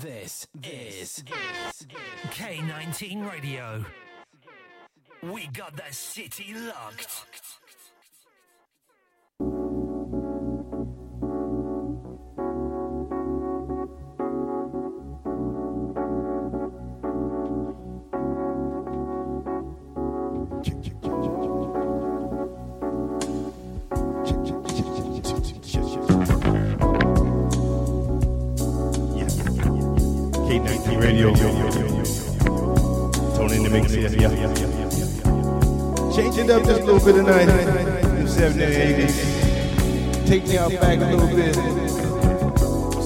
This is K19 Radio. We got that city locked. Radio. Tony in the mix here. Yeah. Change it up just a little bit tonight. The 70s and 80s. Take me out back a little bit.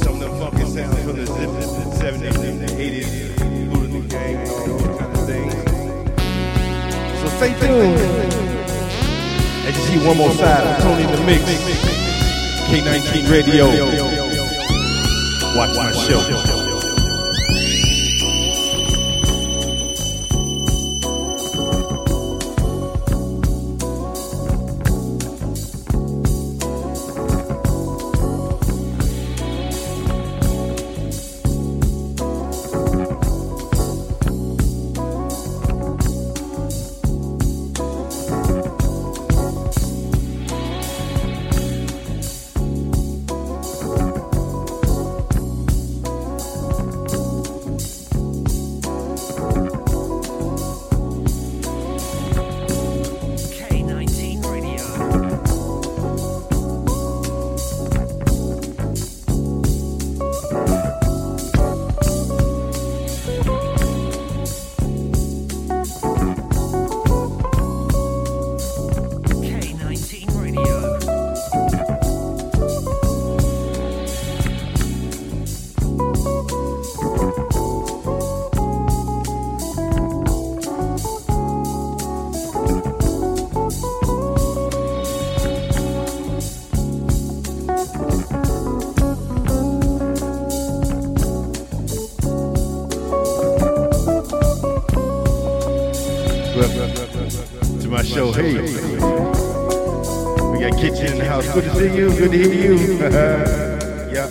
Some of them funky sounds from the 70s and the 80s. Including the gang and all those kind of things. So stay tuned. As you see one more side of Tony in the mix. K19 Radio. Watch my show. In the house. Good to you. Good to hear you. yeah.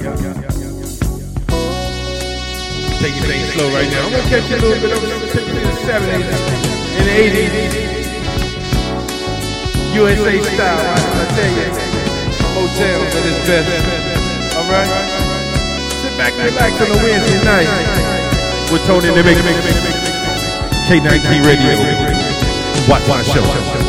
Taking things slow right now. I'm gonna catch you a little bit. I'm gonna take you to the 70s and 80s. USA style. I tell you, Motel at its best. All right. Sit back, relax on a Wednesday night with Tony mix. K19 Radio. Watch my show.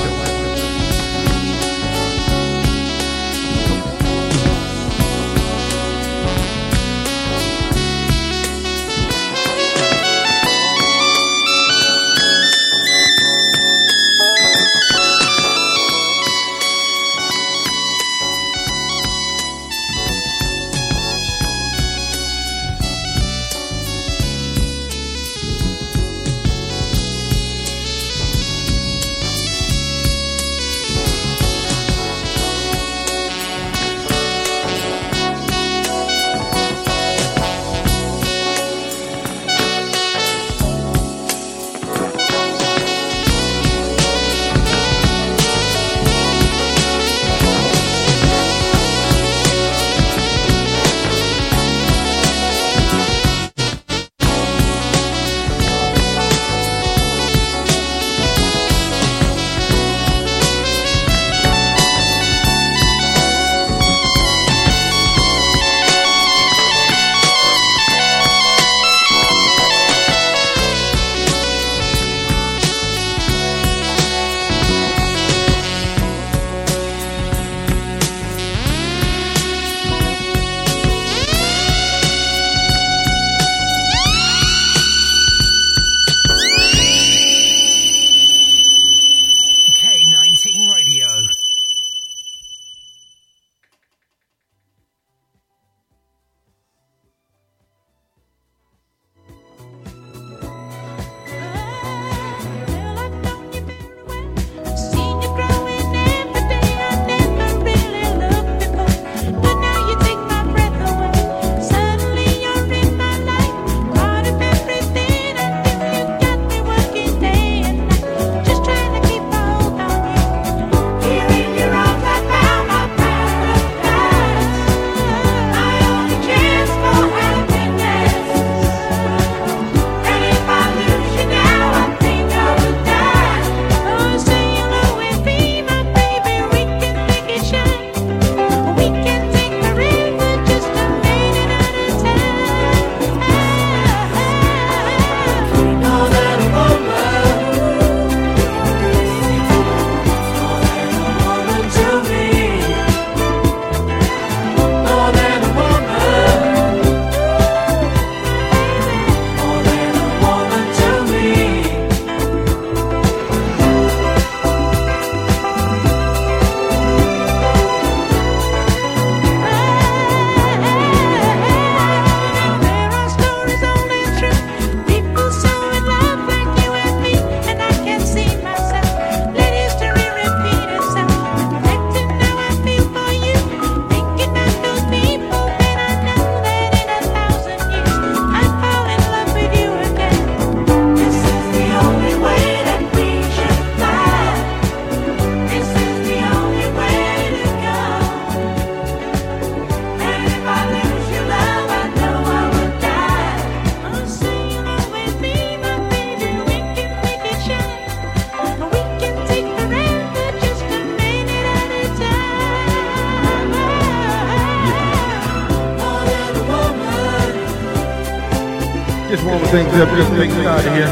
Things up, just make it out of here.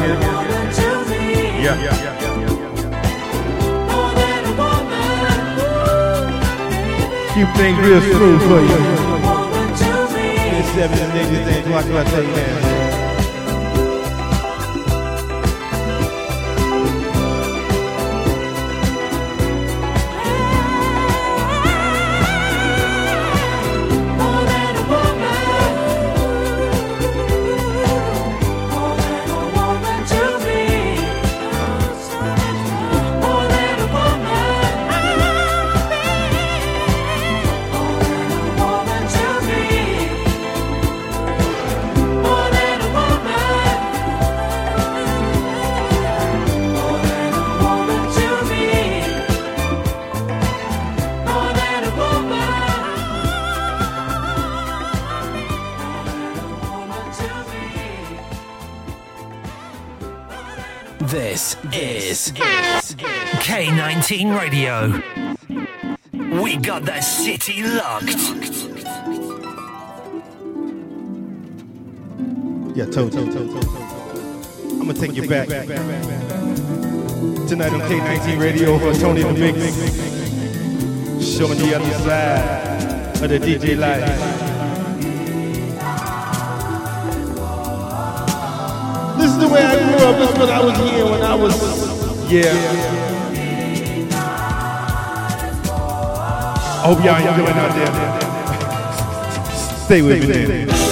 Yeah. Keep things real smooth for you. It's seven and eight things. Watch what I tell you, man. This is K19 Radio. We got the city locked. Yeah, told you. I'm gonna take you back. Tonight on K19 Radio for Tony the Mix. Showing the other side of the DJ light. This is the way I up. This is what I was here when I was. Yeah. I hope y'all enjoying out there. Stay with me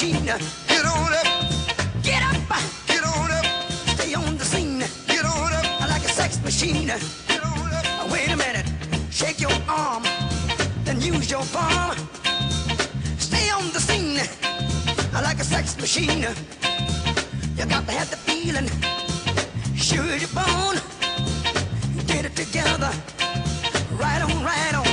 machine. Get on up, get up, get on up, stay on the scene. Get on up, I like a sex machine. Get on up, wait a minute, shake your arm, then use your palm. Stay on the scene, I like a sex machine. You got to have the feeling, Shoot your bone. Get it together, right on, right on.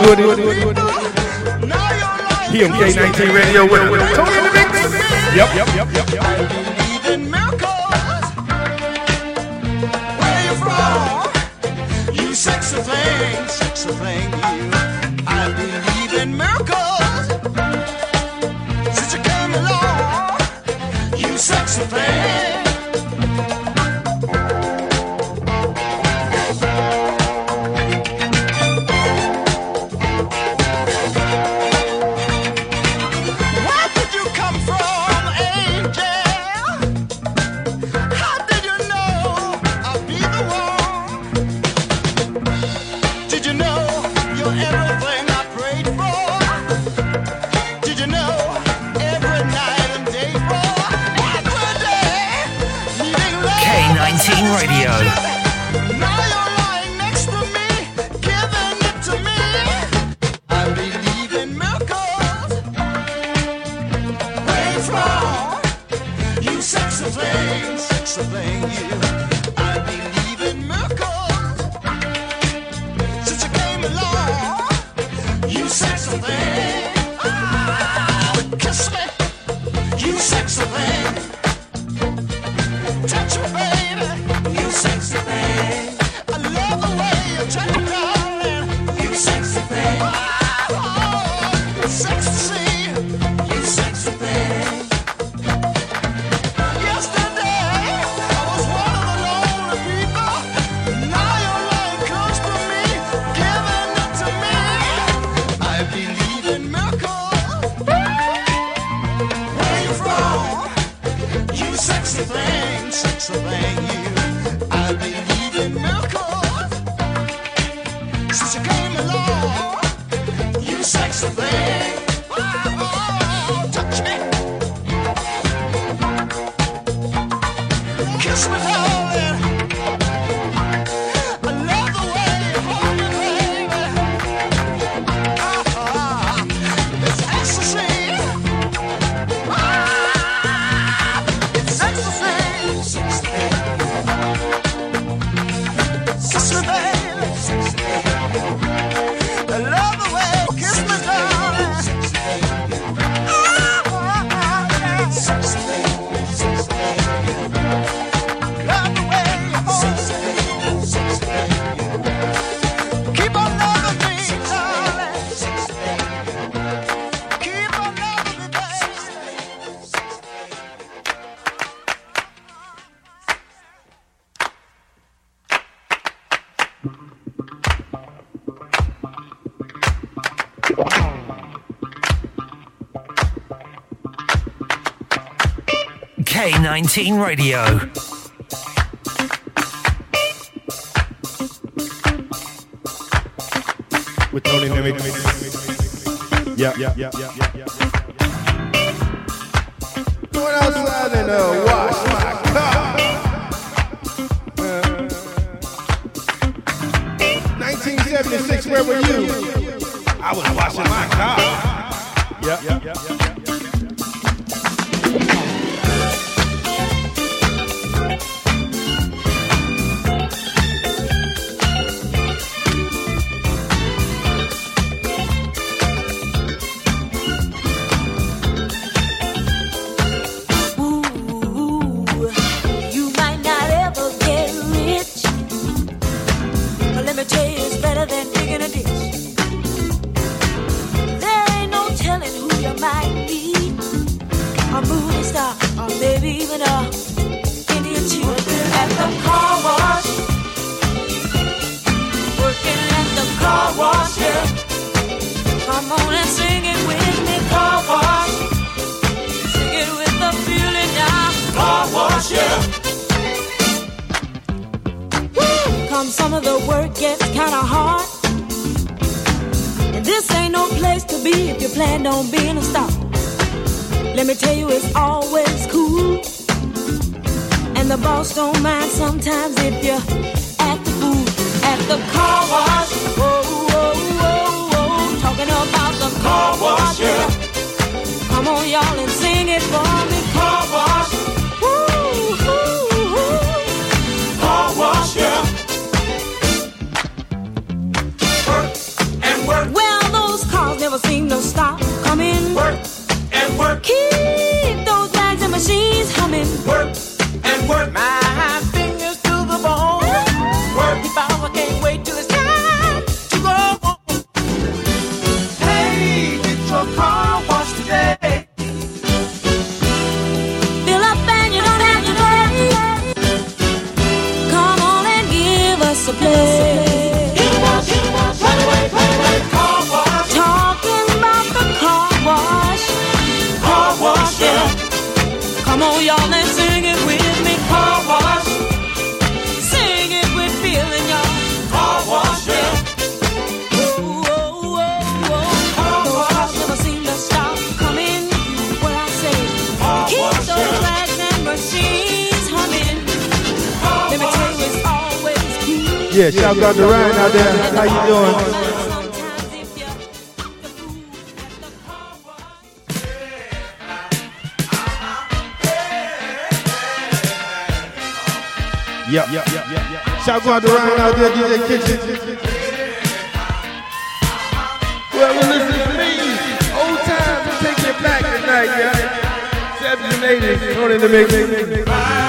good. good. 19 Radio. With Tony Mimic. Yeah, yeah, yeah, yeah. and some of the work gets kinda hard. And this ain't no place to be if you plan on being a star. Let me tell you, it's always cool. And the boss don't mind sometimes if you act the fool at the car wash. Oh, whoa, whoa, whoa. Talking about the car wash, yeah. Come on, y'all, and sing it for me. machine's humming. Work and work. My Yeah, shout out to Ryan out there. How you doing? Yup, yup, yup, yup. Shout out to Ryan out there, DJ Kitchen. Well, well, to me. Old times are taking back tonight, y'all. 70s and 80s, in to make. make.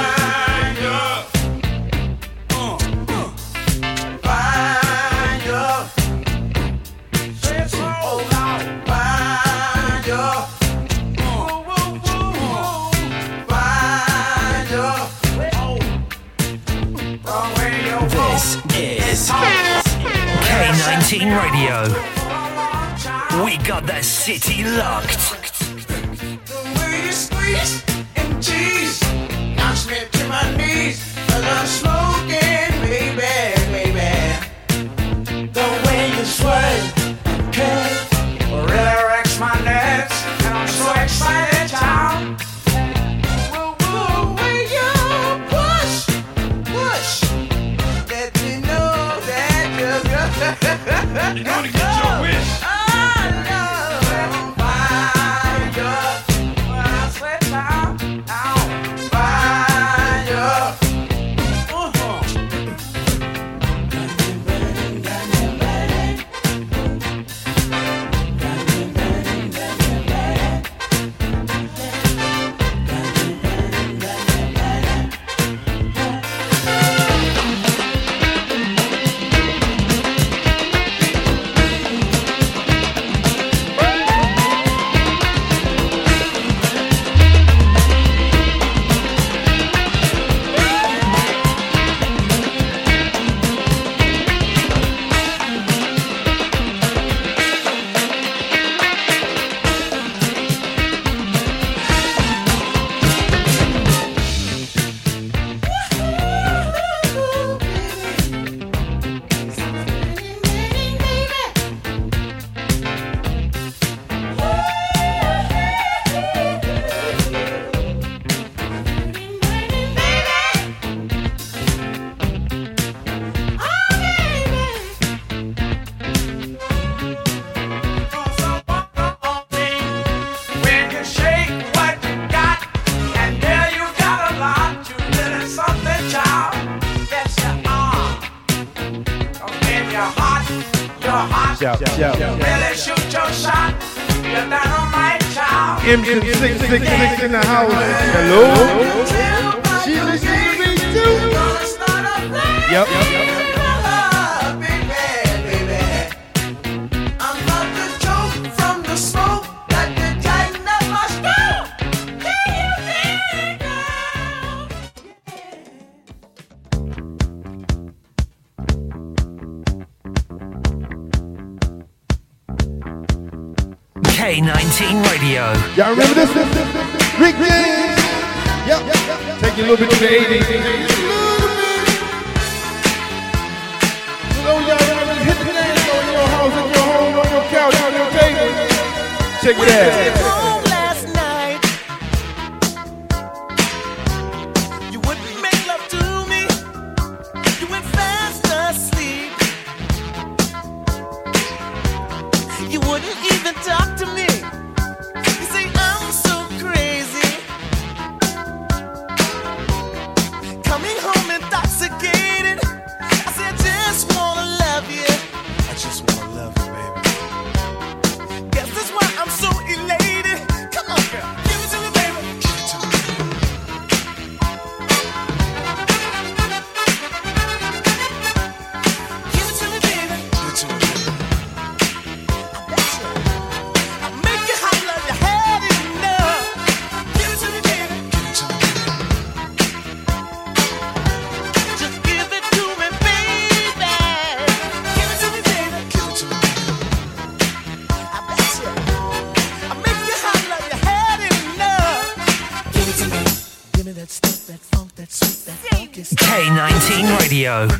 Radio.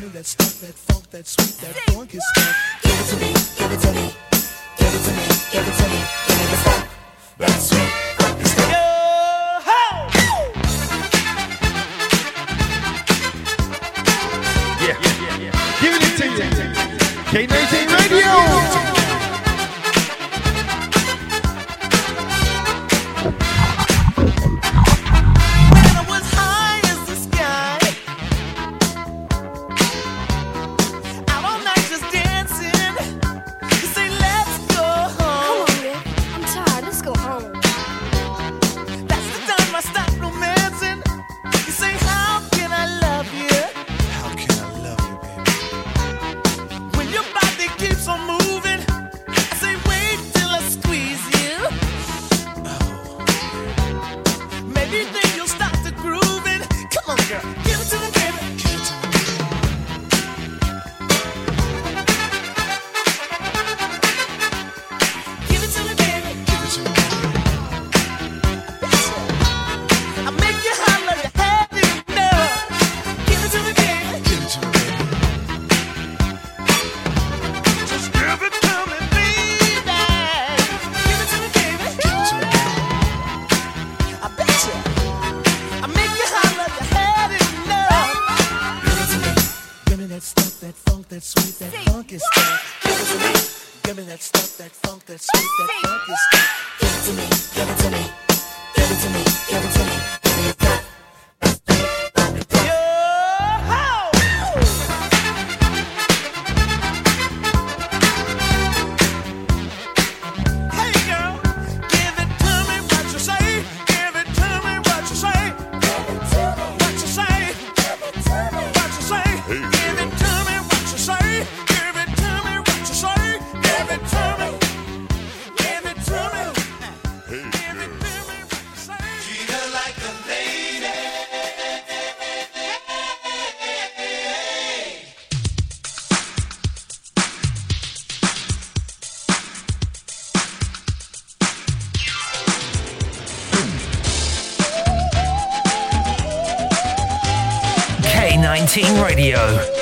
Radio.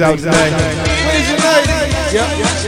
Out tonight. Wednesday night. Yep. Now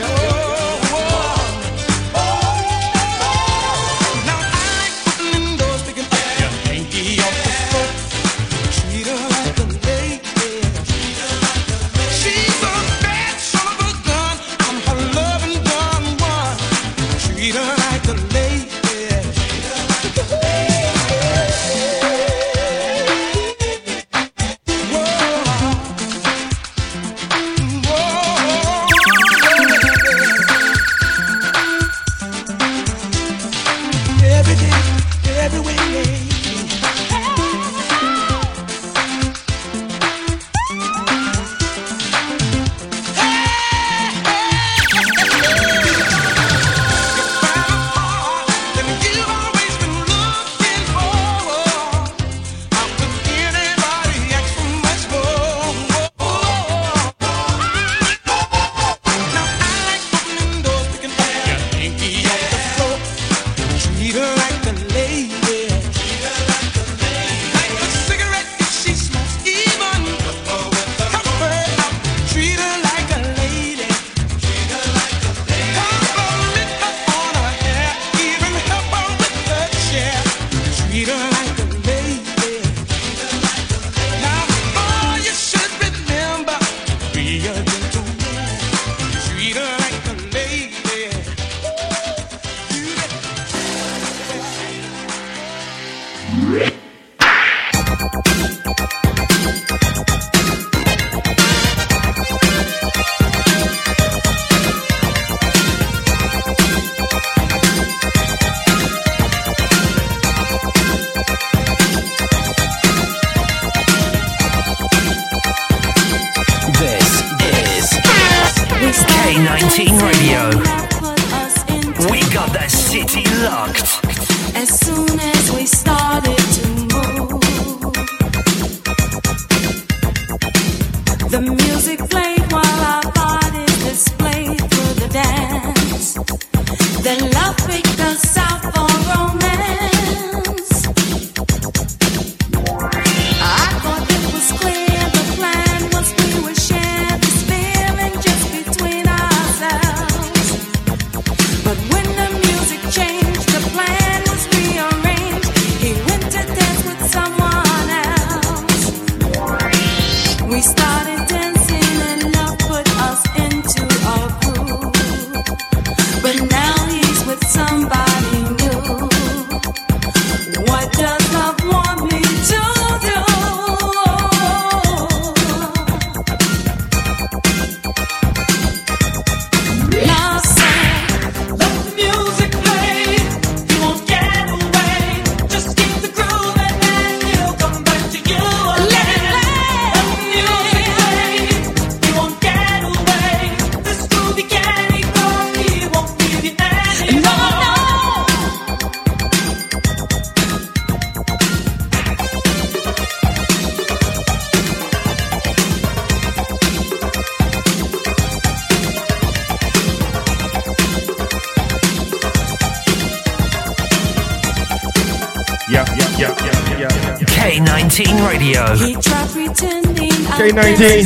Radio.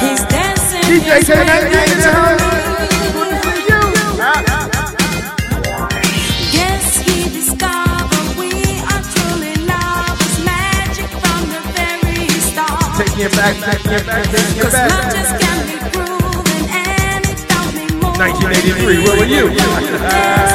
He's dancing. DJ, say back, back, back, back, back. 1983, where were you?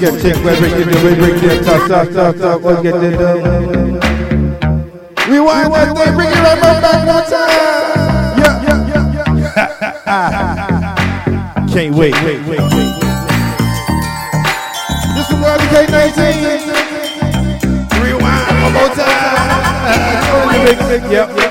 break your chick, break your break, break your top, top, top, top, let's get it done. Rewind one day, bring it up, back one time. Yeah, yeah, yeah, yeah. Can't wait, wait, wait, wait. This is World K19. Rewind one more time. Yep, yep.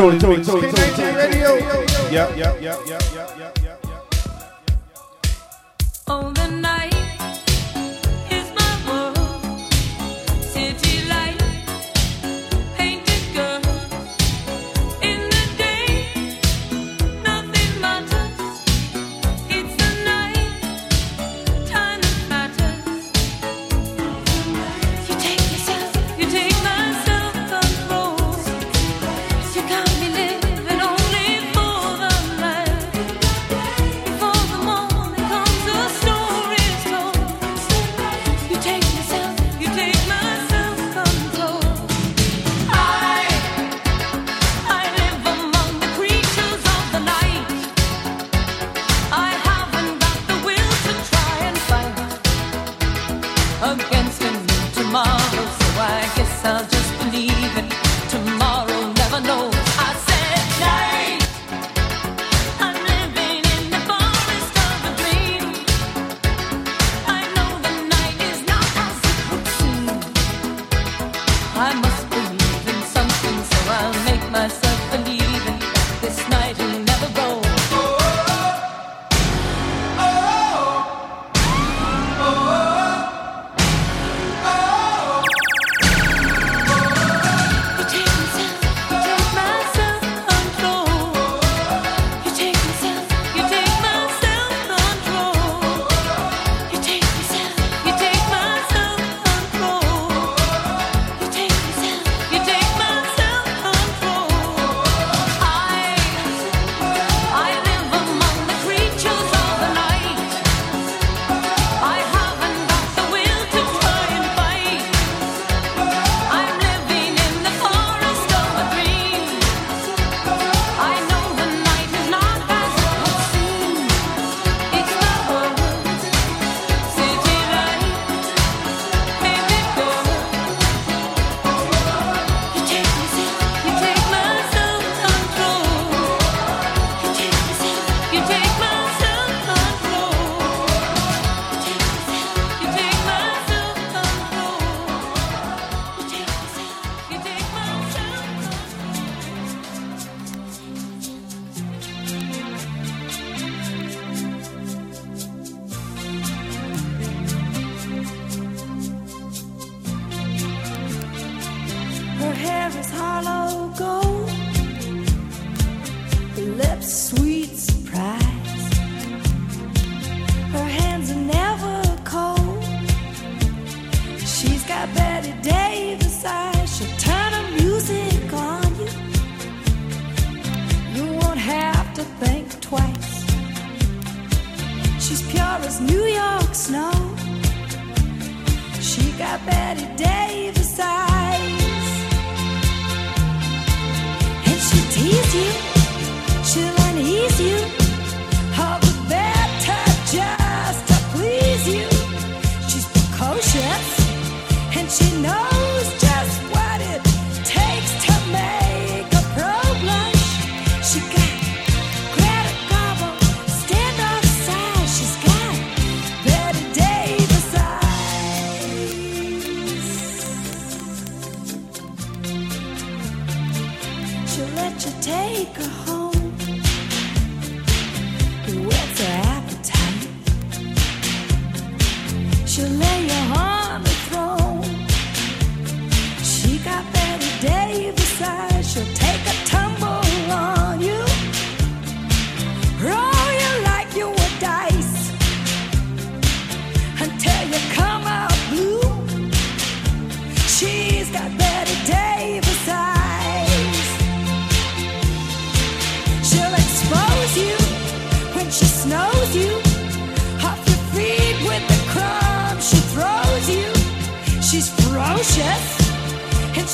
Tony, Tony, Tony.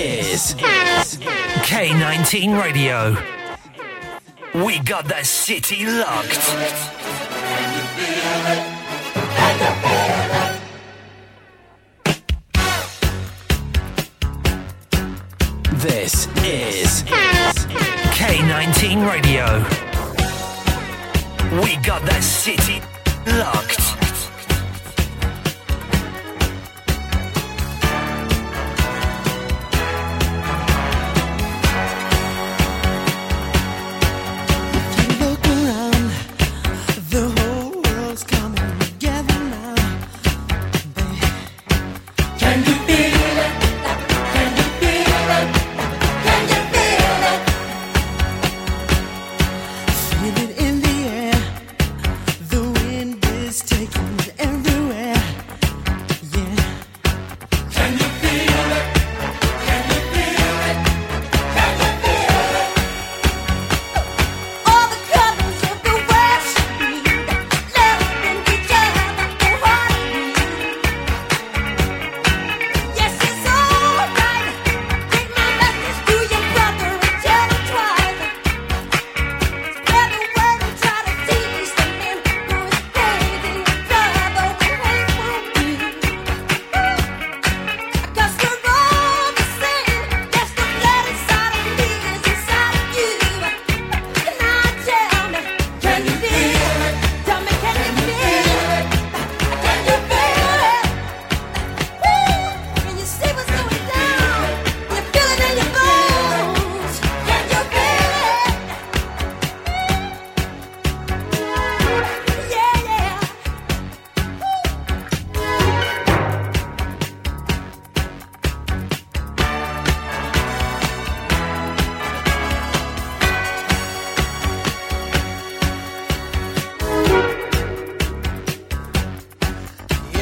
is, is K19 Radio. We got the city locked. This is K19 Radio. We got the city locked.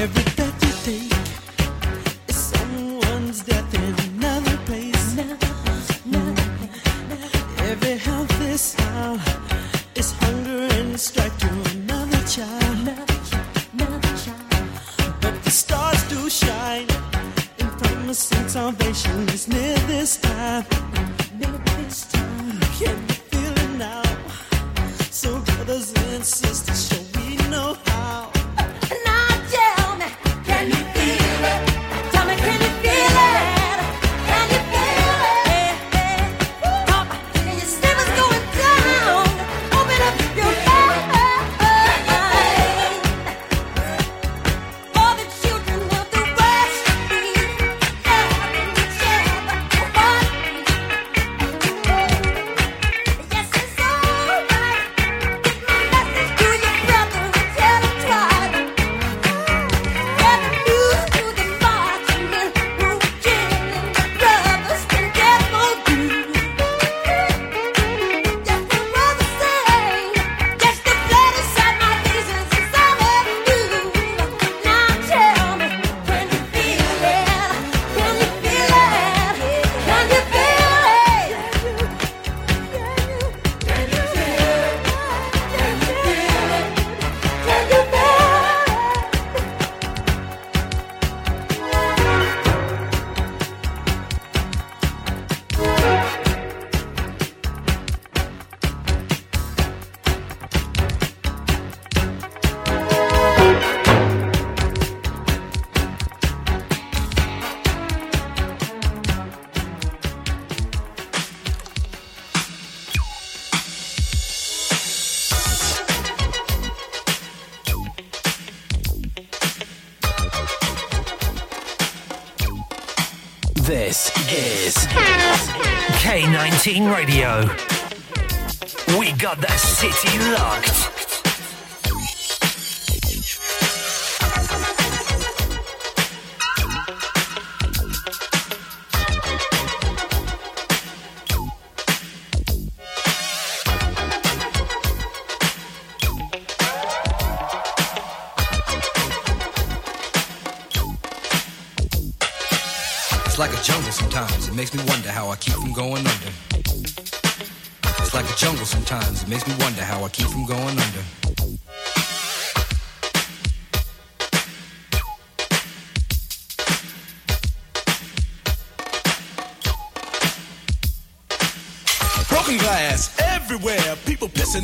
every health is how K19 Radio. We got the city locked. It's like a jungle sometimes. It makes me wonder how I keep from going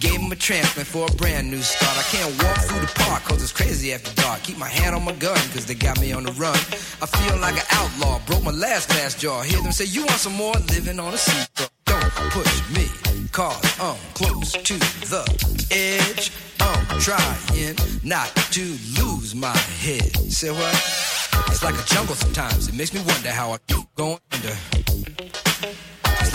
Gave him a transplant for a brand new start. I can't walk through the park cause it's crazy after dark. Keep my hand on my gun cause they got me on the run. I feel like an outlaw, broke my last glass jaw. Hear them say, You want some more? Living on a seat. Don't push me cause I'm close to the edge. I'm trying not to lose my head. Say what? It's like a jungle sometimes. It makes me wonder how I keep going under.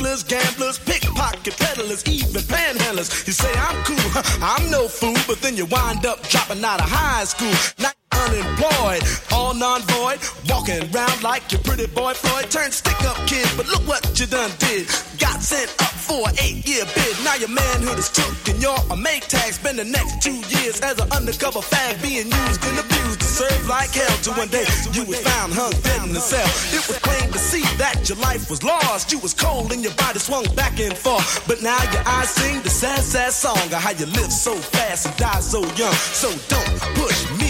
gamblers, pickpocket peddlers, even panhandlers. You say I'm cool, I'm no fool, but then you wind up dropping out of high school. Now unemployed, all non-void, walking around like your pretty boy Floyd. Turned stick-up kid, but look what you done did. Got sent up for an eight-year bid. Now your manhood is took and you're a Maytag. Spend the next two years as an undercover fag, being used and abused to serve like hell. Till one day you was found hung dead in the cell. It was plain to see that your life was lost. You was cold and your body swung back and forth. But now your eyes sing the sad, sad song of how you live so fast and die so young. So don't push me,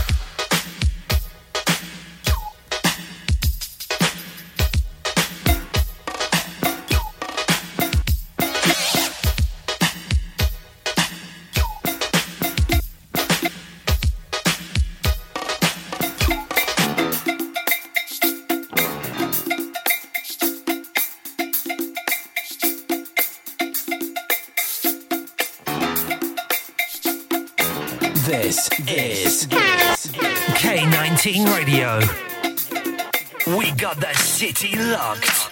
K19 Radio. We got the city locked.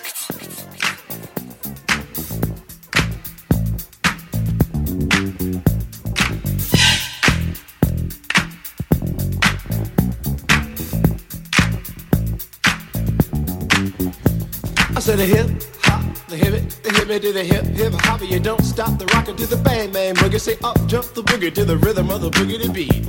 I said a hip hop, the hip it, the hip it the hip hip hop. You don't stop the rockin' to the bang bang boogie. Say up jump the boogie to the rhythm of the boogie to beat.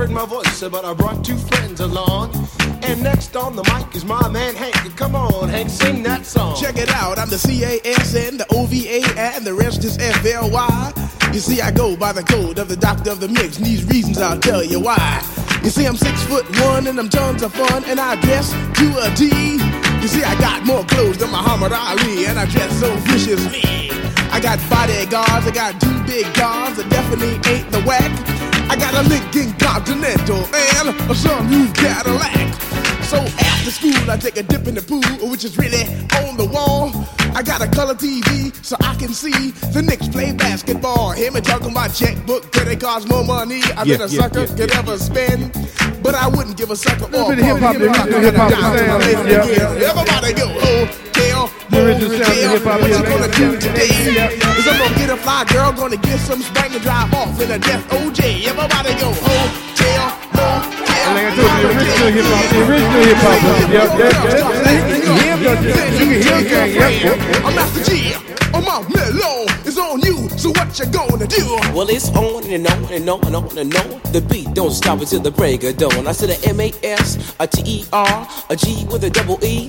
heard my voice, but I brought two friends along. And next on the mic is my man Hank. Come on, Hank, sing that song. Check it out, I'm the C-A-S-N, the O-V-A, and the rest is F-L-Y. You see, I go by the code of the doctor of the mix, and these reasons I'll tell you why. You see, I'm six foot one, and I'm tons of fun, and I dress to a T. You see, I got more clothes than Muhammad Ali, and I dress so viciously. I got bodyguards, I got two big guns, that definitely ain't the whack. I got a Lincoln Continental and a sunroof Cadillac. So after school, I take a dip in the pool, which is really on the wall. I got a color TV so I can see the Knicks play basketball. Hear me talking about checkbook, credit cards, more money I've Yeah, been a yeah, sucker yeah, could ever spend. But I wouldn't give a sucker all bit of hip-hop, the original hip-hop yeah. Everybody go, oh, hotel, The original sound of hip-hop, What yeah, you gonna do today? Is I'm gonna get a fly girl, gonna get some spank and drive off in a death OJ. Everybody go, hotel, motel. Like I told you, the original hip hop, the original hip hop. Yep, that, that, that, you can hear him, don't you? You can hear him, gang, yep, yep. I'm Master Gee. Oh my mellow is on you. So what you gonna do? Well, it's on and on and on and on and on. The beat don't stop until the break of dawn. I said a M A S, a T E R, a G with a double E.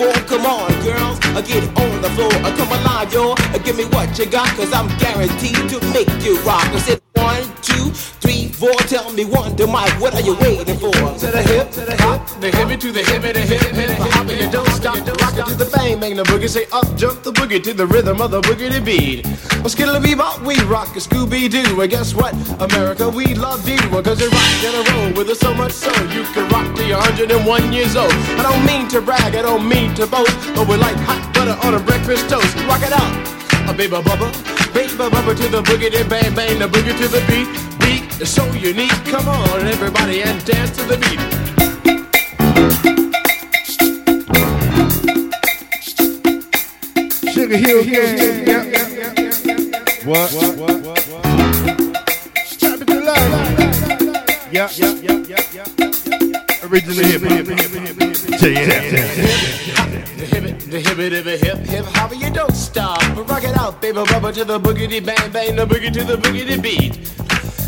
four. Come on, girls, I get on the floor. I come alive, yo. Uh, Give me what you got, cause I'm guaranteed to make you rock. I said one, two, three, four. Tell me Wonder Mike, what are you waiting for? To the hip, to the hip, the hippie to the hip, to the hip, hip, hip, hop, and you don't stop. The rock it to the bang, bang the boogie. Say up, jump the boogie to the rhythm of the boogie to beat. Well, skittle bebop, we rock a Scooby Doo. And guess what? America, we love you. Cause you rock in a row with us so much so you can rock till you're 101 years old. I don't mean to brag, I don't mean to boast, but we're like hot butter on a breakfast toast. Rock it out, a baby bubba, baby bubba to the boogie, then bang bang the boogie to the beat. Beat is so unique. Come on, everybody, and dance to the beat. Sugar Hill Gang. Yeah, yeah, yeah, yeah. What? What? What? What? What? Tap it to life. Yeah, yeah, yeah, yeah, yeah, yeah. Original hip hop. The hip, the hip, the hip, hip, hip, hop, you don't stop. But rock it out, baby, bubba to the boogity bang bang, the boogie to the boogity beat.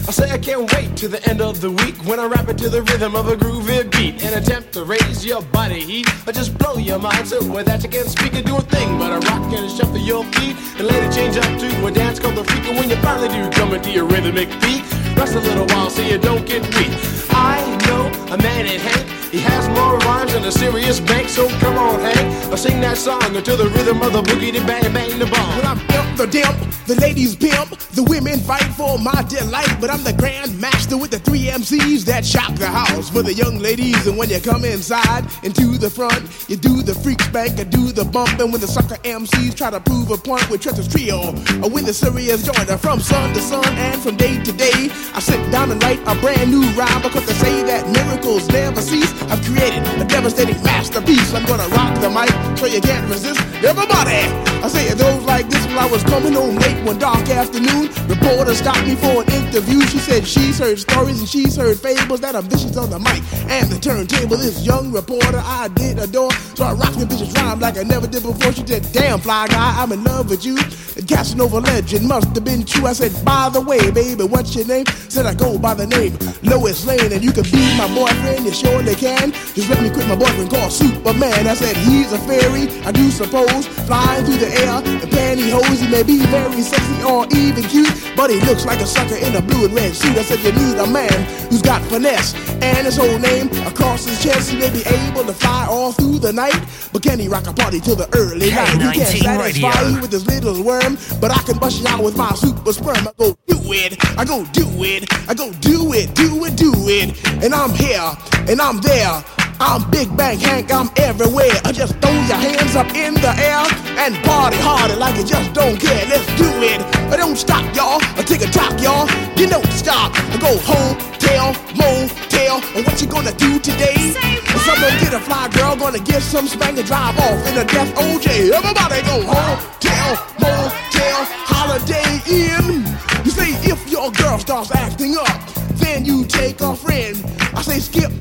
I say I can't wait to the end of the week when I rap it to the rhythm of a groovy beat. And attempt to raise your body heat or just blow your mind. So with that you can't speak or do a thing but a rock and shuffle your feet. And it change up to a dance called the freak. And when you finally do come into your rhythmic beat. Rest a little while so you don't get weak. I know a man in Hank. He has more rhymes than a serious bank, so come on, Hank. I sing that song until the rhythm of the boogie, the bang, bang, the bomb. Well, I'm imp the dimp, the ladies pimp, the women fight for my delight. But I'm the grand master with the three MCs that shock the house for the young ladies. And when you come inside into the front, you do the freak spank, I do the bump. And when the sucker MCs try to prove a point with Trevor's trio, or when the serious joiner from sun to sun and from day to day, I sit down and write a brand new rhyme because they say that miracles never cease. I've created a devastating masterpiece. I'm gonna rock the mic so you can't resist. Everybody, I say it goes like this. While I was coming home late one dark afternoon, reporter stopped me for an interview. She said she's heard stories and she's heard fables that are vicious on the mic and the turntable. This young reporter I did adore, so I rocked the vicious rhyme like I never did before. She said, "Damn fly guy, I'm in love with you." And Casanova legend must have been true. I said, "By the way, baby, what's your name?" Said I go by the name Lois Lane, and you can be my boyfriend. You surely can. Just let me quit my boyfriend called Superman. I said he's a fairy, I do suppose, flying through the air in pantyhose. He may be very sexy or even cute, but he looks like a sucker in a blue and red suit. I said you need a man who's got finesse and his whole name across his chest. He may be able to fly all through the night, but can he rock a party till the early night? He can't K19 satisfy Radio. you with his little worm, but I can bust you out with my super sperm. I go do it, I go do it, I go do it, do it, do it, and I'm here and I'm there. I'm Big Bank Hank, I'm everywhere. I just throw your hands up in the air and party harder like you just don't care. Let's do it. I don't stop, y'all. I take a talk, y'all. You don't stop. I go home, tell, motel. And what you gonna do today? Someone get a fly girl, gonna get some spank and drive off in a death OJ. Everybody go home, tell, motel, Holiday Inn. You say if your girl starts acting up, then you take a friend. I say skip,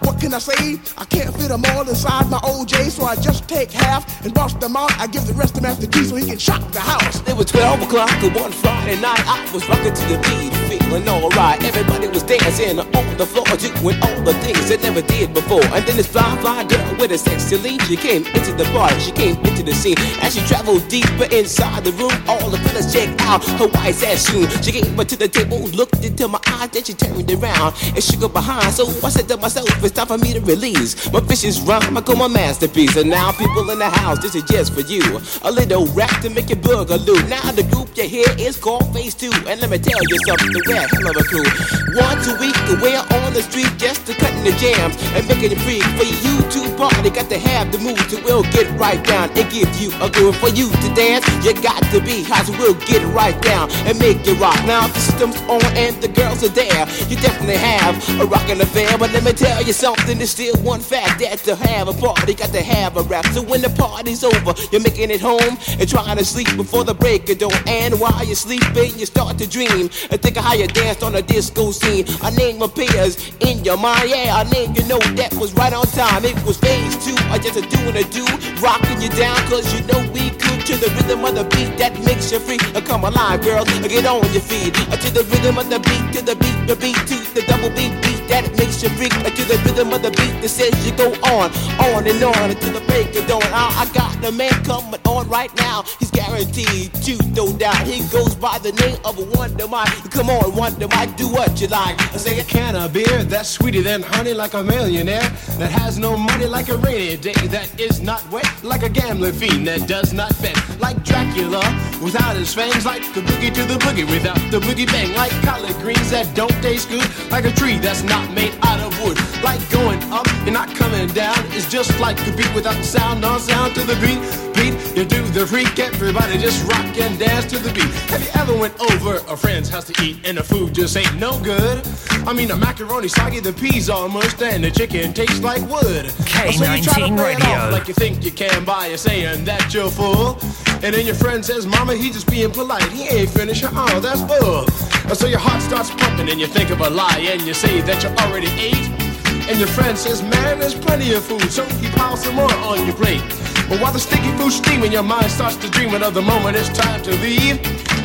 what can I say? I can't fit them all inside my OJ, so I just take half and bust them out. I give the rest to Master Gee so he can shock the house. It was 12 o'clock on one Friday night. I was rocking to the beat, feeling alright. Everybody was dancing on the floor, doing all the things they never did before. And then this fly, fly girl with a sexy lead, she came into the party, she came into the scene. As she traveled deeper inside the room, all the fellas checked out her white ass shoe. She came up to the table, looked into my eyes, then she turned around and she go behind. So I said to myself, it's time for me to release my vicious rhyme. I call my masterpiece. And now, people in the house, this is just for you. A little rap to make you boogaloo. Now the group you hear is called Phase Two, and let me tell you something, we're hell of a crew. Once a week, we're on the street just to cutting the jams and making it free for you to party. Got to have the mood to will get right down and give you a groove for you to dance. You got to be hot, so we'll get right. down and make you rock. Now the system's on and the girls are there, you definitely have a rockin' affair. But let me tell you something, there's still one fact that to have a party, got to have a rap. So when the party's over, you're making it home and trying to sleep before the break of dawn. And while you're sleeping, you start to dream and think of how you danced on a disco scene. A name appears in your mind, yeah, a name you know that was right on time. It was phase two, I just a doing a do, rocking you down, cause you know we could to the rhythm of the beat that makes you free. Come alive, girls, get on your feet. To the rhythm of the beat, to the beat, the beat, the double beat, beat that makes you freak. To the rhythm of the beat that says you go on, on and on until the break of dawn. I, I got the man coming on right now. He's guaranteed to no doubt. He goes by the name of a Wonder Mike. Come on, Wonder Mike, do what you like. I say a can of beer that's sweeter than honey like a millionaire that has no money like a rainy day that is not wet like a gambling fiend that does not bet like Dracula without his fangs like the boogie to the boogie without the boogie bang like collard greens that don't taste good like a tree that's not made out of wood. Like going up and not coming down it's just like a beat without the sound no sound to the beat beat. You do the freak everybody just rock and dance to the beat. Have you ever went over a friend's house to eat and the food just ain't no good? I mean the macaroni soggy the peas mushed and the chicken tastes like wood. K19 so you try to play it Radio. off like you think you can by saying that you're full and then your friend says mama he just being polite he ain't finished oh that's bull so your heart starts pumping and you think of a lie and you say that you already ate and your friend says, man, there's plenty of food, so you pile some more on your plate. But while the sticky food's steaming, your mind starts to dream another moment it's time to leave.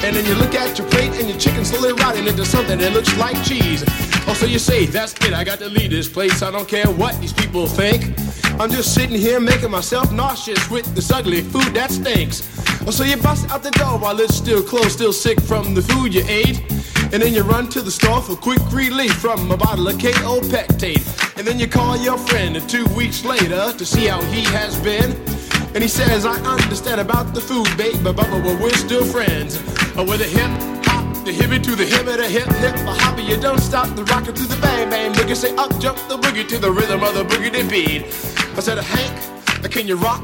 And then you look at your plate and your chicken slowly rotting into something that looks like cheese. Oh, so you say, that's it, I got to leave this place. I don't care what these people think. I'm just sitting here making myself nauseous with this ugly food that stinks. Oh, so you bust out the door while it's still closed, still sick from the food you ate. And then you run to the store for quick relief from a bottle of Kaopectate. And then you call your friend two weeks later to see how he has been. And he says, I understand about the food, babe, but, but, but we're still friends. Uh, with a hip the hippie to the hip, the hip hip, a hopper, you don't stop the rocker to the bang bang boogie. Say up jump the boogie to the rhythm of the boogie to beat. I said, Hank, can you rock?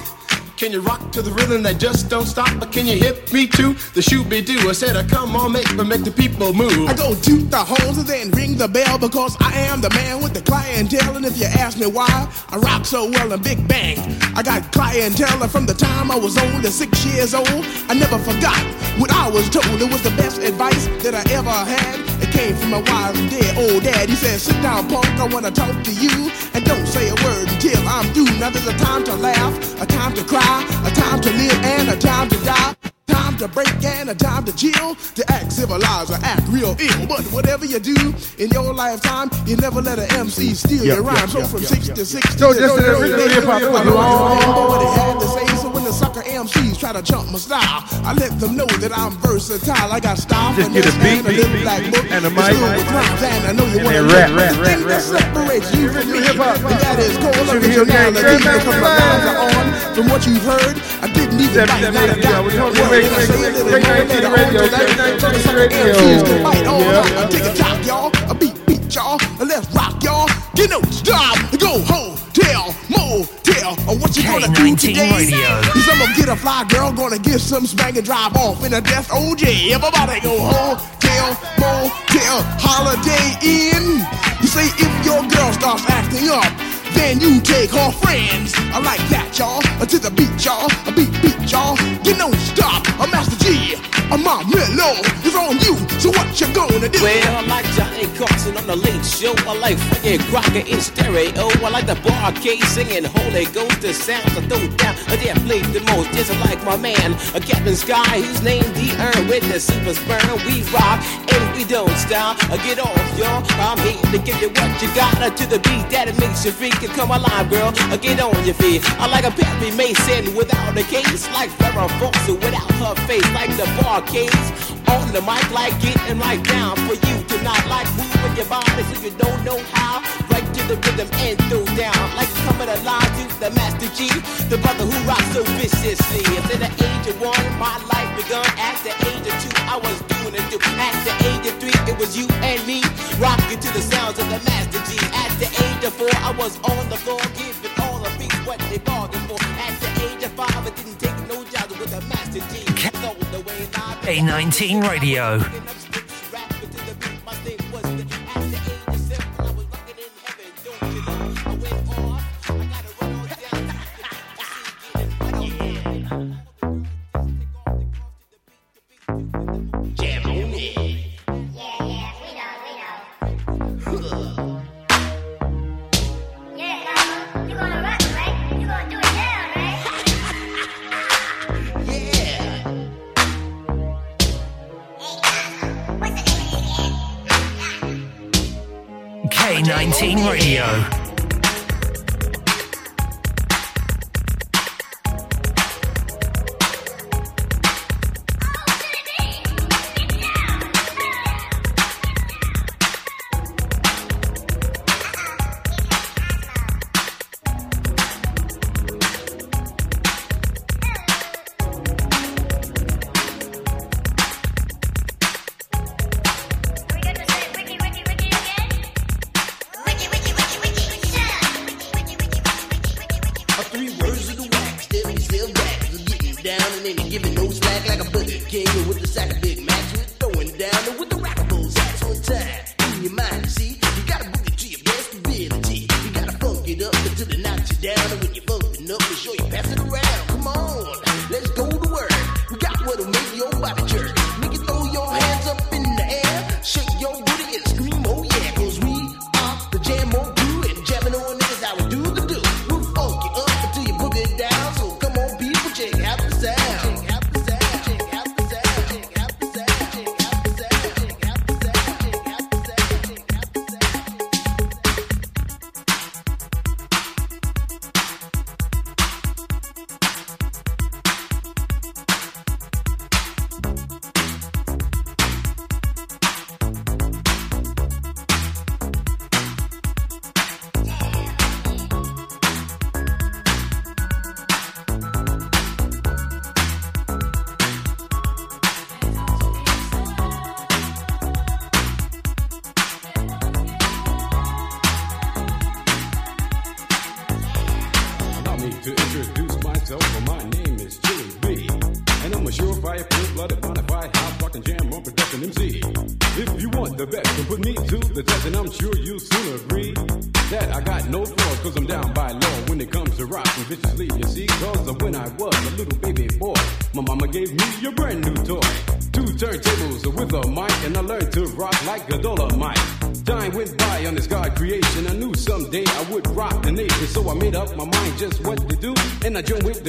Can you rock to the rhythm that just don't stop? But can you hit me to the shoot be do? I said, uh, come on, make me make the people move. I go toot the horns and then ring the bell because I am the man with the clientele. And if you ask me why I rock so well in Big Bank, I got clientele from the time I was only six years old. I never forgot what I was told. It was the best advice that I ever had. It came from my wise and dead old dad. He said, Sit down, punk, I want to talk to you. And don't say a word until I'm through. Now there's a time to laugh, a time to cry, a time to live, and a time to die. Time to break and a time to chill, to act civilized or act real ill. But whatever you do in your lifetime, you never let an MC steal Yep, your rhyme. yep, so yep, from six to six, So just the original hip-hop was long. what it had to say. So when the sucker MCs try to jump my style, I let them know that I'm versatile. I got style, Just get a beat, and a little beat, black beat, book. and a mic. filled with rhymes, and I know you they know rap, the rap, rap, that rap, separates you from me, and that is cold Sugar Hill Gang, originality. Grand Because my lines are on from what you've heard. I not a dot. We're talking radio, I say a little K19 more, let it radio, on that. K19 the radio. Yeah. Take a chop, y'all. A beat, beat, y'all. Let's rock, y'all. Get no stop. Go home, tell, motel. Or what you gonna do today? Cause I'm gonna get a fly girl, gonna get some spank and drive off in a death OJ. Everybody go home, tell, motel, Holiday Inn. You say if your girl starts acting up, then you take her friends. I like that, y'all. To the beat, y'all. A beat, beat, y'all. You don't stop. A Master Gee. A my mellow is on you. So what you gonna do? Well, I like Johnny Carson on the late show. I like Frankie Crocker in stereo. I like the bar Bar-Kays singing Holy Ghost. The sounds I throw down. I dare play the most. Just like my man, a Captain Sky, who's named D. Earn with the super sperm. We rock and we don't stop. I Get off, y'all. I'm here to give you what you got uh, to the beat that it makes you freak. Come alive, girl. I Get on your feet. I like a Perry Mason without a case. Like Farrah Fawcett without her face. Like the Bar-Kays on the mic, like getting right down for you to not like moving your body so you don't know how. Right to the rhythm and throw down. Like coming alive to the Master Gee, the brother who rocks so viciously. At the age of one, my life begun. At the age of two, I was doing it. At the age of three, it was you and me rocking to the sounds of the Master Gee. At the age of four, I was on the floor giving all the beats what they bargained for. At the age of five, I didn't take no jobs with the Master Gee. K19 Radio. 19 Radio.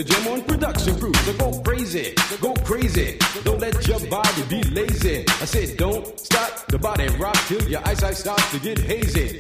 The gem on production crew, so go crazy, go crazy. Don't let your body be lazy. I said don't stop the body rock till your eyesight starts to get hazy.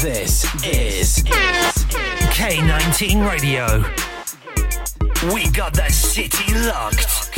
This is K19 Radio. We got that city locked.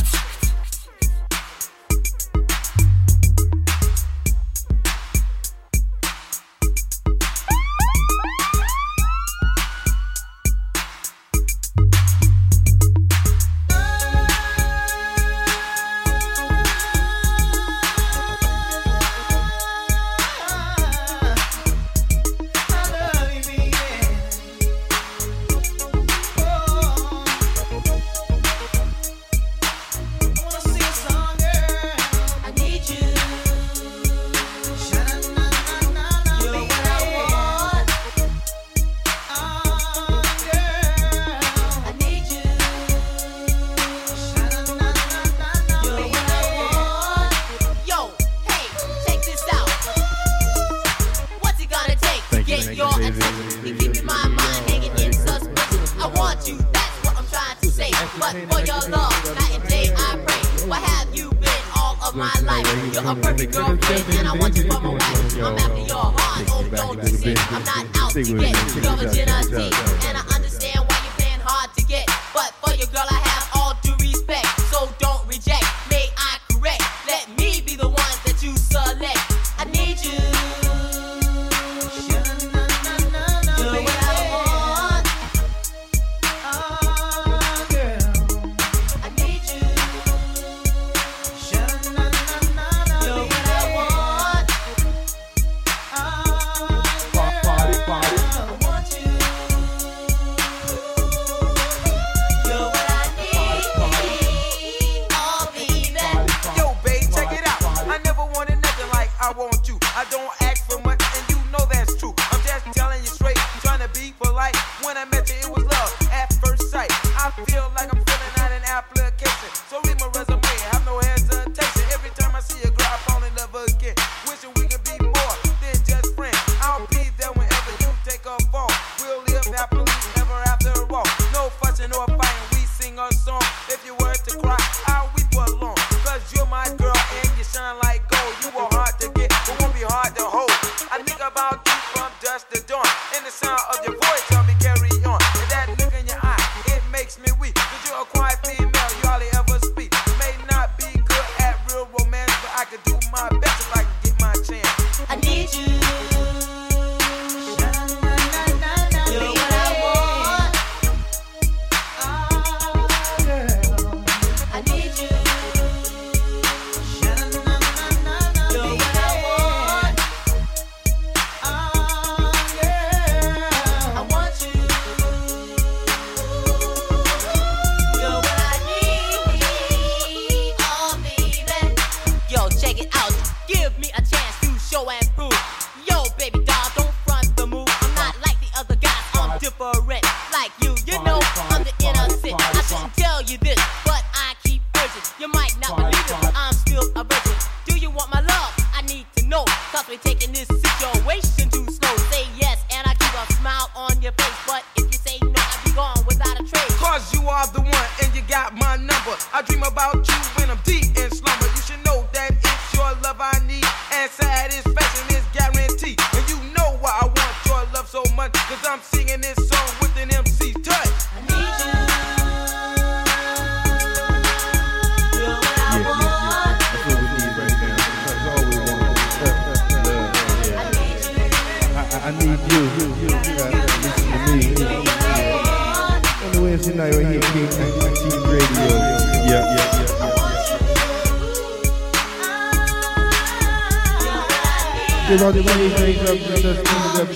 we just the.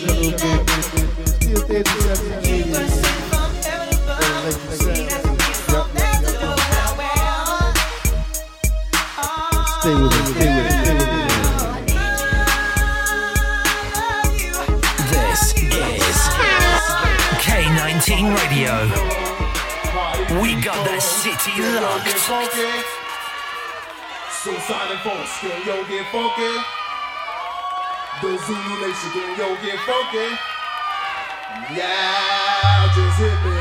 Still Stay with it, stay with it, stay with it. This is K19 Radio. We got that city locked. Suicide and funk, yo get funky. The Zulu Nation, yo, get funky. Yeah, just hit me.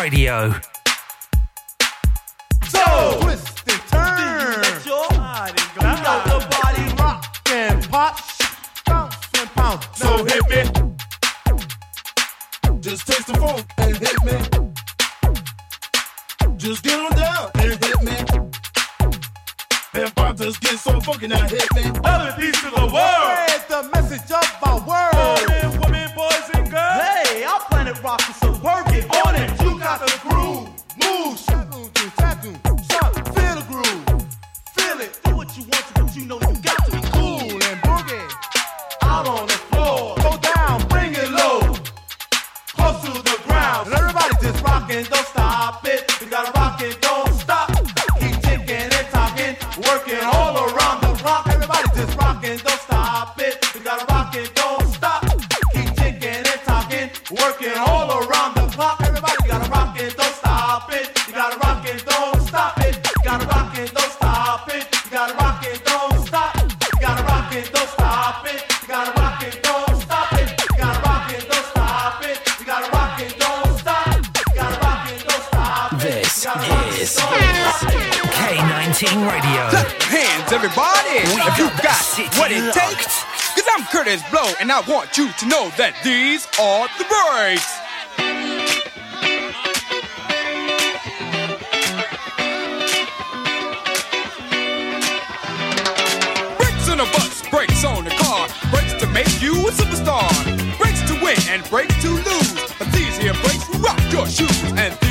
Radio. want you to know that these are the breaks. Breaks in a bus, breaks on a car, breaks to make you a superstar, breaks to win and breaks to lose. But these here breaks will rock your shoes and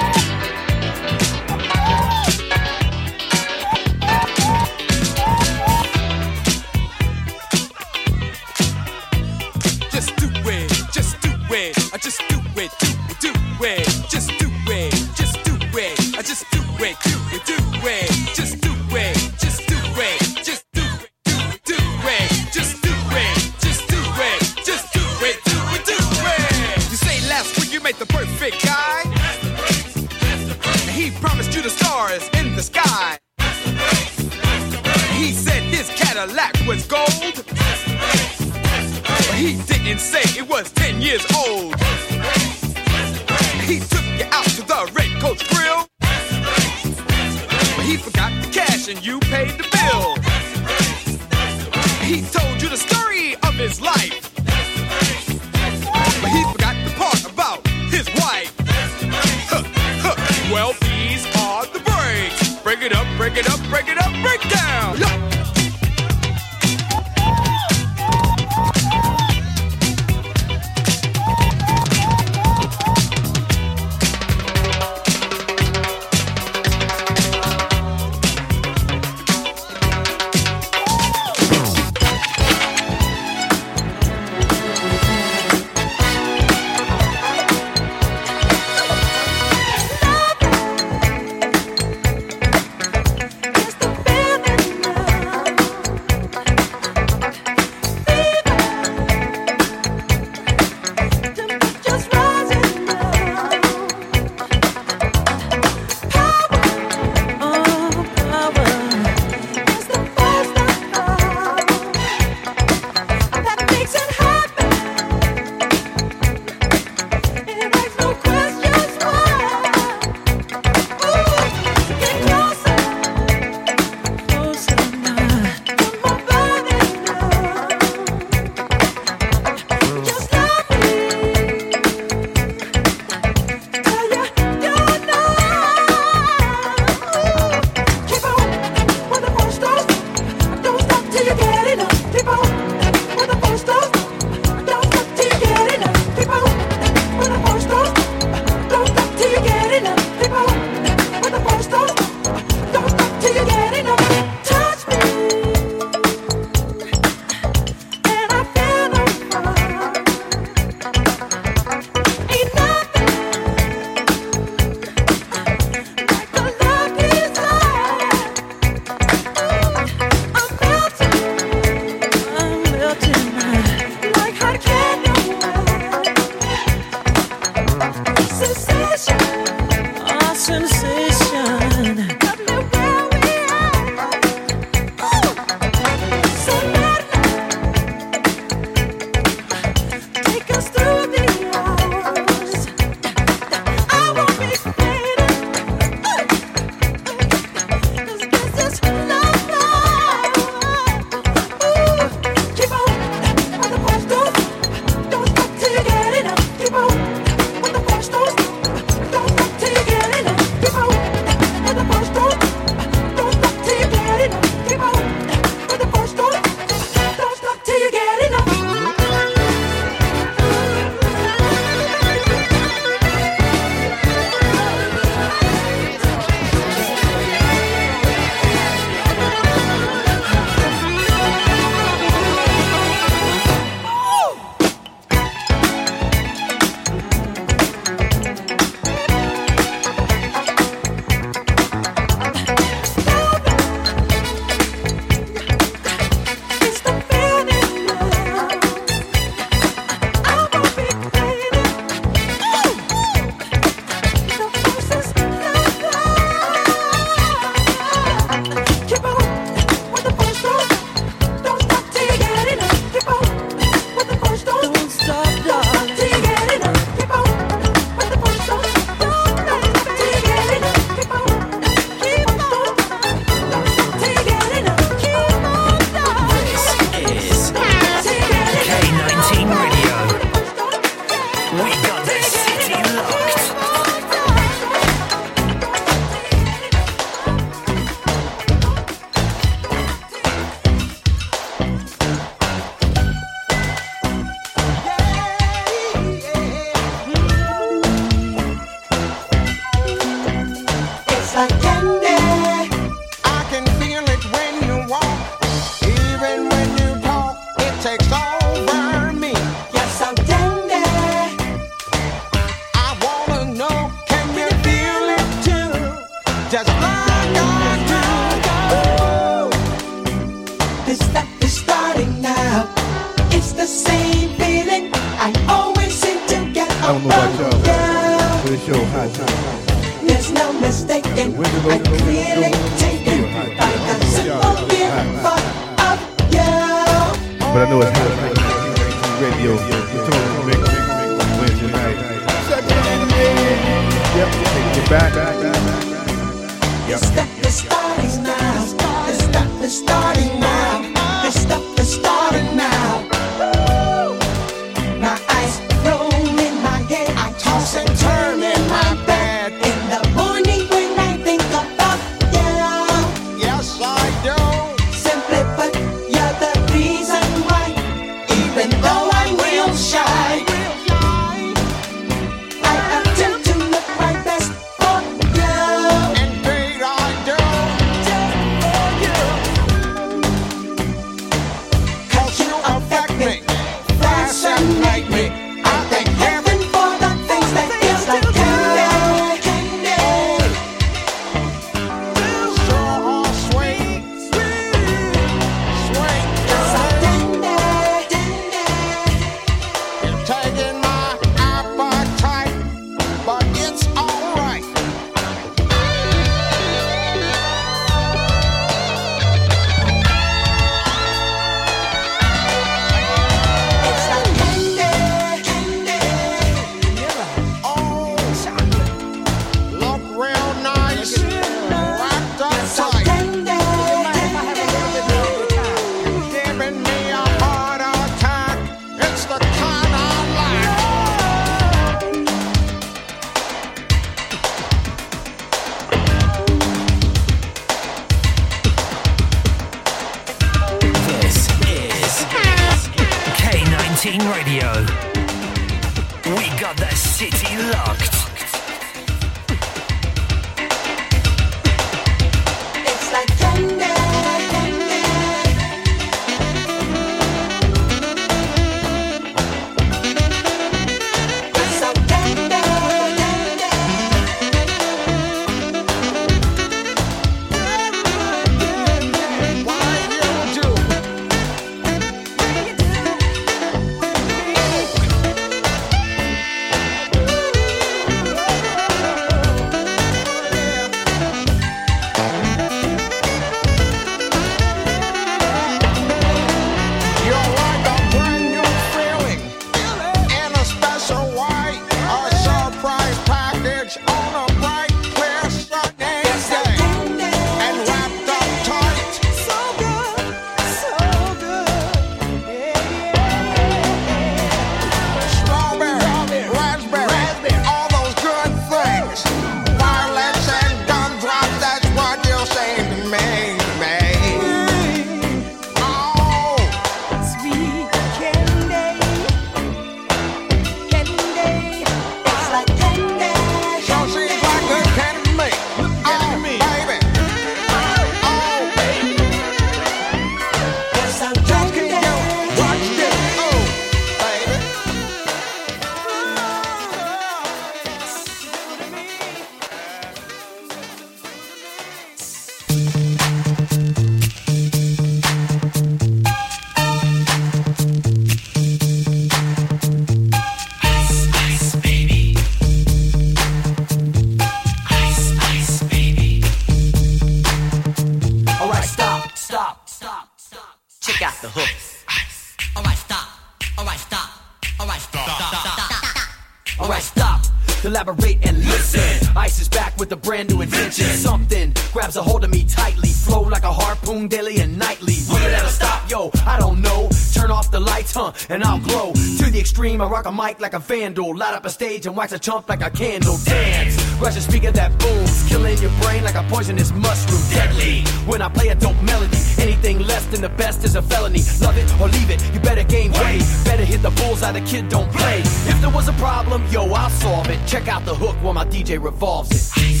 rock a mic like a vandal, light up a stage and wax a chump like a candle. Dance, rush a speaker that booms, killing your brain like a poisonous mushroom. Deadly, when I play a dope melody, anything less than the best is a felony. Love it or leave it, you better gain weight. Better hit the bullseye, the kid don't play. If there was a problem, yo, I'll solve it. Check out the hook while my DJ revolves it.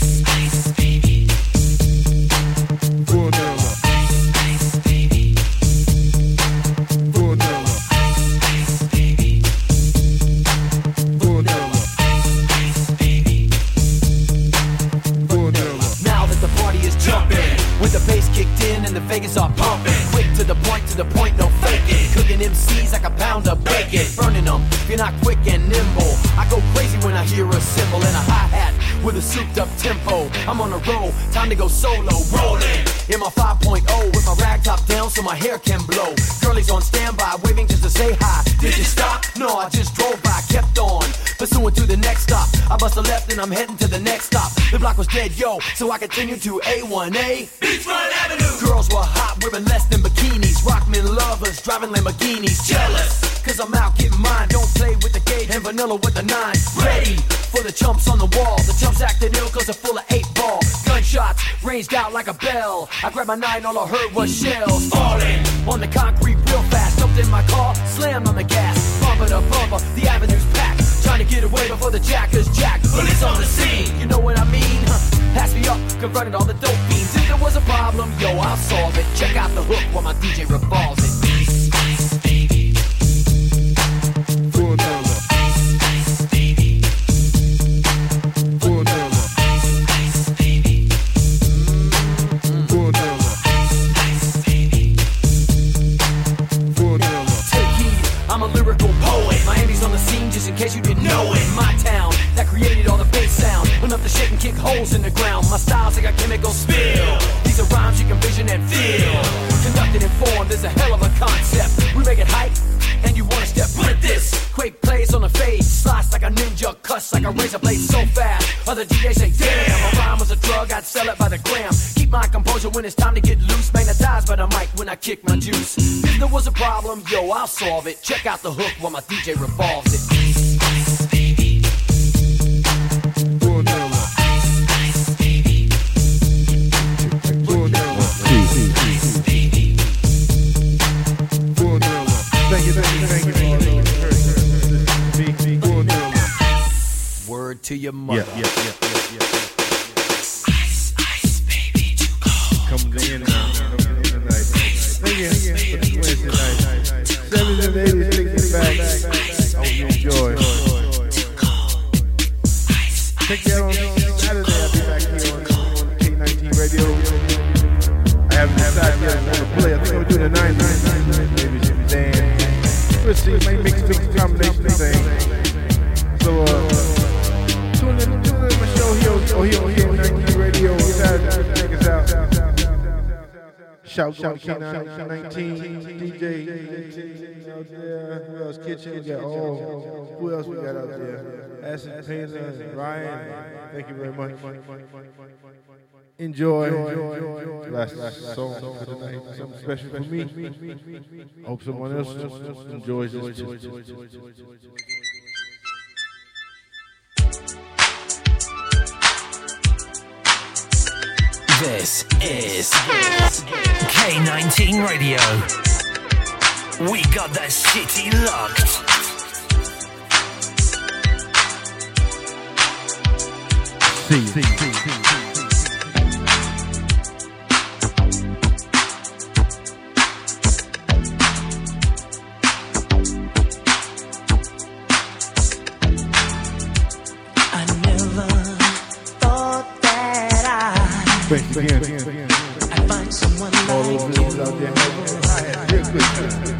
to the point, no faking. Cooking MCs like a pound of bacon. Burning them if you're not quick and nimble. I go crazy when I hear a cymbal and a hi hat with a souped up tempo. I'm on a roll, time to go solo. Rolling in my 5.0 with my rag top down so my hair can blow. Girlies on standby, waving just to say hi. The next stop. I bust a left and I'm heading to the next stop. The block was dead, yo, so I continued to A1A. Beachfront Avenue. Girls were hot, wearing less than bikinis. Rockmen lovers, driving Lamborghinis. Jealous, cause I'm out getting mine. Don't play with the gauge and vanilla with the nine. Ready for the chumps on the wall. The chumps acted ill cause they're full of eight ball. Gunshots ranged out like a bell. I grabbed my nine, all I heard was shells falling on the concrete real fast. Jumped in my car, slammed on the gas. The avenue's packed. Trying to get away before the jackers jack. Police on the scene, you know what I mean? Huh. Pass me up, confronted all the dope fiends. If there was a problem, yo, I'll solve it. Check out the hook while my DJ revolves it. Case you didn't know it. My town that created all the bass sound. Enough to shake and kick holes in the ground. My style's like a chemical spill. These are rhymes you can vision and feel. Conducted and formed is a hell of a concept. We make it hype, and you wanna step with this. Quake plays on the fade, slice like a ninja, cuss like a razor blade so fast. Other DJs say, damn, a rhyme was a drug, I'd sell it by the gram. Keep my composure when it's time to get loose. Magnetized by the mic when I kick my juice. If there was a problem, yo, I'll solve it. Check out the hook while my DJ revolves it. Thank you, thank you, thank you. Word to your mother. Yeah, yeah, yeah, yeah, yeah. Come in now. tonight. Thank you for this Wednesday night. 70s and 80s, take me back. I hope you enjoy. Check that on Saturday. I'll be back here on, on K19 Radio. I haven't decided yet if I'm going to play. I think I'm going to do the 90s. Maybe some dance. We'll see. Maybe mix it a combination of things. So, uh, here, oh, here on K19 Radio. Saturday. Check us out. Shout out to K19 DJ. Who else? Kitchen. We got all. Who else we got out there? Acid Painter, Ryan. Thank you very much. Enjoy. Last, last song for tonight. Something special for me. Hope someone else enjoys this This is K19 Radio. We got that city locked. I there. Real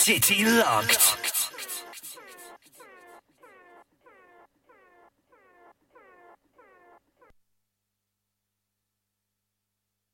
city locked.